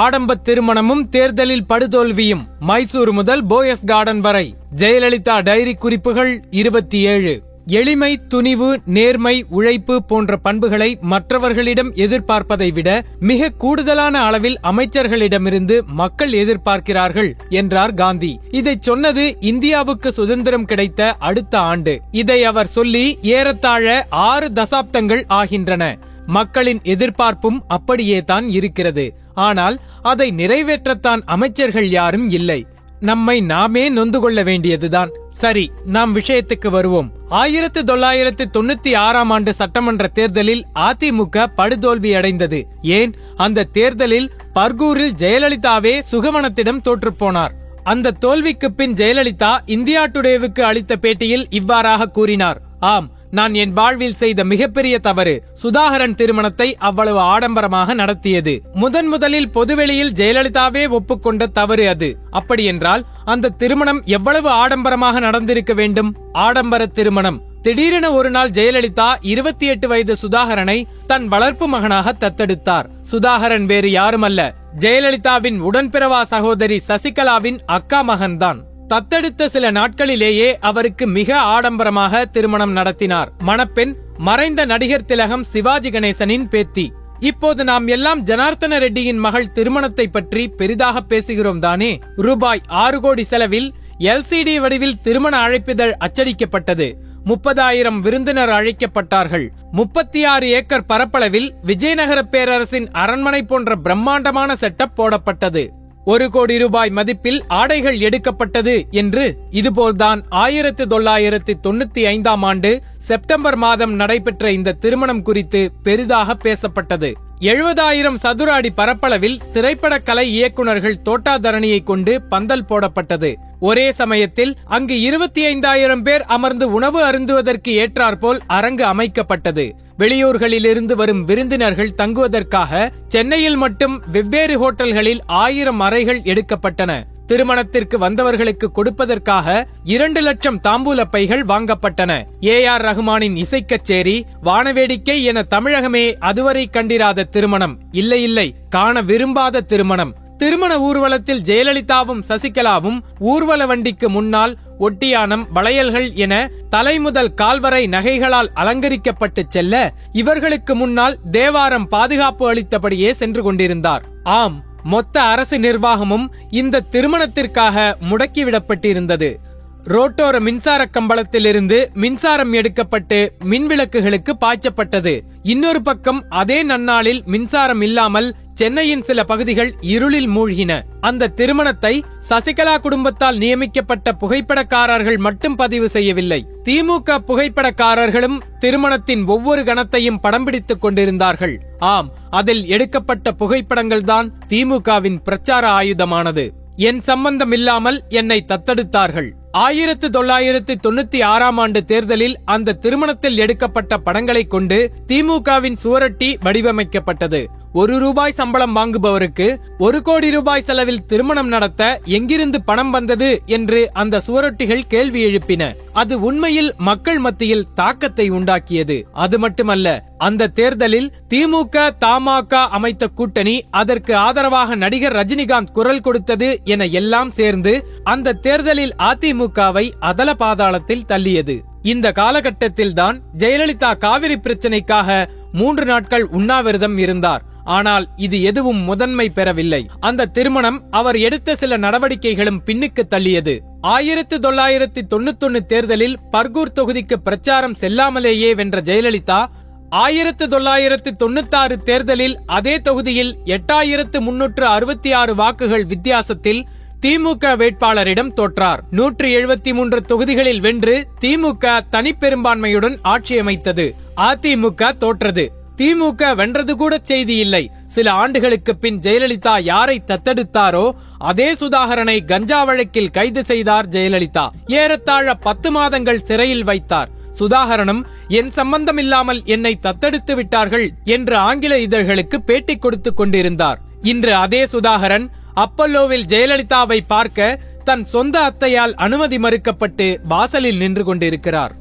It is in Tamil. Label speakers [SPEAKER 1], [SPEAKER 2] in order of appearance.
[SPEAKER 1] ஆடம்ப திருமணமும் தேர்தலில் படுதோல்வியும் மைசூர் முதல் போயஸ் கார்டன் வரை. ஜெயலலிதா டைரி குறிப்புகள் இருபத்தி ஏழு எளிமை துணிவு நேர்மை உழைப்பு போன்ற பண்புகளை மற்றவர்களிடம் எதிர்பார்ப்பதை விட மிக கூடுதலான அளவில் அமைச்சர்களிடமிருந்து மக்கள் எதிர்பார்க்கிறார்கள் என்றார் காந்தி. இதை சொன்னது இந்தியாவுக்கு சுதந்திரம் கிடைத்த அடுத்த ஆண்டு. இதை அவர் சொல்லி ஏறத்தாழ ஆறு தசாப்தங்கள் ஆகின்றன. மக்களின் எதிர்பார்ப்பும் அப்படியே தான் இருக்கிறது. ஆனால் அதை நிறைவேற்றத்தான் அமைச்சர்கள் யாரும் இல்லை. நம்மை நாமே நொந்து கொள்ள வேண்டியதுதான். சரி நாம் விஷயத்துக்கு வருவோம். ஆயிரத்து தொள்ளாயிரத்து தொண்ணூத்தி ஆறாம் ஆண்டு சட்டமன்ற தேர்தலில் அதிமுக படுதோல்வி அடைந்தது. ஏன்? அந்த தேர்தலில் பர்கூரில் ஜெயலலிதாவே சுகவனத்திடம் தோற்றுப்போனார் அந்த தோல்விக்கு பின் ஜெயலலிதா இந்தியா டுடேவுக்கு அளித்த பேட்டியில் இவ்வாறாக கூறினார். ஆம் நான் என் வாழ்வில் செய்த மிகப்பெரிய தவறு சுதாகரன் திருமணத்தை அவ்வளவு ஆடம்பரமாக நடத்தியது. முதன் முதலில் பொதுவெளியில் ஜெயலலிதாவே ஒப்புக்கொண்ட தவறு அது. அப்படியென்றால் அந்த திருமணம் எவ்வளவு ஆடம்பரமாக நடந்திருக்க வேண்டும்? ஆடம்பர திருமணம். திடீரென ஒரு நாள் ஜெயலலிதா இருபத்தி எட்டு வயது சுதாகரனை தன் வளர்ப்பு மகனாக தத்தெடுத்தார். சுதாகரன் வேறு யாருமல்ல. ஜெயலலிதாவின் உடன்பிறவா சகோதரி சசிகலாவின் அக்கா மகன்தான். தத்தெடுத்த சில நாட்களிலேயே அவருக்கு மிக ஆடம்பரமாக திருமணம் நடத்தினார். மணப்பெண் மறைந்த நடிகர் திலகம் சிவாஜி கணேசனின் பேத்தி. இப்போது நாம் எல்லாம் ஜனார்த்தன ரெட்டியின் மகள் திருமணத்தை பற்றி பெரிதாக பேசுகிறோம் தானே. ரூபாய் ஆறு கோடி செலவில் எல்சிடி வடிவில் திருமண அழைப்பிதழ் அச்சடிக்கப்பட்டது. முப்பதாயிரம் விருந்தினர் அழைக்கப்பட்டார்கள். முப்பத்தி ஆறு ஏக்கர் பரப்பளவில் விஜயநகர பேரரசின் அரண்மனை போன்ற பிரம்மாண்டமான செட்டப் போடப்பட்டது. ஒரு கோடி ரூபாய் மதிப்பில் ஆடைகள் எடுக்கப்பட்டது என்று இதுபோல்தான் ஆயிரத்து தொள்ளாயிரத்து தொண்ணூத்தி ஐந்தாம் ஆண்டு செப்டம்பர் மாதம் நடைபெற்ற இந்த திருமணம் குறித்து பெரிதாக பேசப்பட்டது. எழுபதாயிரம் சதுர அடி பரப்பளவில் திரைப்பட கலை இயக்குநர்கள் தோட்டாதரணியை கொண்டு பந்தல் போடப்பட்டது. ஒரே சமயத்தில் அங்கு இருபத்தி ஐந்தாயிரம் பேர் அமர்ந்து உணவு அருந்துவதற்கு ஏற்றாற்போல் அரங்கு அமைக்கப்பட்டது. வெளியூர்களிலிருந்து வரும் விருந்தினர்கள் தங்குவதற்காக சென்னையில் மட்டும் வெவ்வேறு ஹோட்டல்களில் ஆயிரம் அறைகள் எடுக்கப்பட்டன. திருமணத்திற்கு வந்தவர்களுக்கு கொடுப்பதற்காக இரண்டு லட்சம் தாம்பூல பைகள் வாங்கப்பட்டன. ஏ ஆர் ரஹ்மானின் இசைக்கச்சேரி வானவேடிக்கை என தமிழகமே அதுவரை கண்டிராத திருமணம். இல்லை இல்லை காண விரும்பாத திருமணம். திருமண ஊர்வலத்தில் ஜெயலலிதாவும் சசிகலாவும் ஊர்வல வண்டிக்கு முன்னால் ஒட்டியானம் வளையல்கள் என தலைமுதல் கால்வரை நகைகளால் அலங்கரிக்கப்பட்டு செல்ல இவர்களுக்கு முன்னால் தேவாரம் பாதுகாப்பு அளித்தபடியே சென்று கொண்டிருந்தார். ஆம் மொத்த அரசு நிர்வாகமும் இந்த திருமணத்திற்காக முடக்கிவிடப்பட்டிருந்தது. ரோட்டோர மின்சார கம்பளத்திலிருந்து மின்சாரம் எடுக்கப்பட்டு மின்விளக்குகளுக்கு பாய்ச்சப்பட்டது. இன்னொரு பக்கம் அதே நன்னாளில் மின்சாரம் இல்லாமல் சென்னையின் சில பகுதிகள் இருளில் மூழ்கின. அந்த திருமணத்தை சசிகலா குடும்பத்தால் நியமிக்கப்பட்ட புகைப்படக்காரர்கள் மட்டும் பதிவு செய்யவில்லை. திமுக புகைப்படக்காரர்களும் திருமணத்தின் ஒவ்வொரு கணத்தையும் படம் பிடித்துக் கொண்டிருந்தார்கள். ஆம் அதில் எடுக்கப்பட்ட புகைப்படங்கள் தான் திமுகவின் பிரச்சார ஆயுதமானது. என் சம்பந்தம் இல்லாமல் என்னை தத்தெடுத்தார்கள். ஆயிரத்து தொள்ளாயிரத்து தொண்ணூத்தி ஆறாம் ஆண்டு தேர்தலில் அந்த திருமணத்தில் எடுக்கப்பட்ட படங்களை கொண்டு திமுகவின் சுவரொட்டி வடிவமைக்கப்பட்டது. ஒரு ரூபாய் சம்பளம் வாங்குபவருக்கு ஒரு கோடி ரூபாய் செலவில் திருமணம் நடத்த எங்கிருந்து பணம் வந்தது என்று அந்த சுவரொட்டிகள் கேள்வி எழுப்பின. அது உண்மையில் மக்கள் மத்தியில் தாக்கத்தை உண்டாக்கியது. அது மட்டுமல்ல அந்த தேர்தலில் திமுக தமாக அமைத்த கூட்டணி அதற்கு ஆதரவாக நடிகர் ரஜினிகாந்த் குரல் கொடுத்தது என எல்லாம் சேர்ந்து அந்த தேர்தலில் அதிமுகவை அதல பாதாளத்தில் தள்ளியது. இந்த காலகட்டத்தில் தான் ஜெயலலிதா காவிரி பிரச்சனைக்காக மூன்று நாட்கள் உண்ணாவிரதம் இருந்தார். ஆனால் இது எதுவும் முதன்மை பெறவில்லை. அந்த திருமணம் அவர் எடுத்த சில நடவடிக்கைகளும் பின்னுக்கு தள்ளியது. ஆயிரத்து தொள்ளாயிரத்தி தொண்ணூத்தொன்னு தேர்தலில் பர்கூர் தொகுதிக்கு பிரச்சாரம் செல்லாமலேயே வென்ற ஜெயலலிதா ஆயிரத்து தொள்ளாயிரத்து தொண்ணூத்தாறு தேர்தலில் அதே தொகுதியில் எட்டாயிரத்து முன்னூற்று அறுபத்தி ஆறு வாக்குகள் வித்தியாசத்தில் திமுக வேட்பாளரிடம் தோற்றார். நூற்று எழுபத்தி மூன்று தொகுதிகளில் வென்று திமுக தனிப்பெரும்பான்மையுடன் ஆட்சி அமைத்தது அதிமுக தோற்றது. திமுக வென்றது கூட செய்தி இல்லை. சில ஆண்டுகளுக்கு பின் ஜெயலலிதா யாரை தத்தெடுத்தாரோ அதே சுதாகரனை கஞ்சா வழக்கில் கைது செய்தார் ஜெயலலிதா. ஏறத்தாழ பத்து மாதங்கள் சிறையில் வைத்தார். சுதாகரனும் என் சம்பந்தம் இல்லாமல் என்னை தத்தெடுத்து விட்டார்கள் என்று ஆங்கில இதழ்களுக்கு பேட்டி கொடுத்துக் கொண்டிருந்தார். இன்று அதே சுதாகரன் அப்பல்லோவில் ஜெயலலிதாவை பார்க்க தன் சொந்த அத்தையால் அனுமதி மறுக்கப்பட்டு வாசலில் நின்று கொண்டிருக்கிறார்.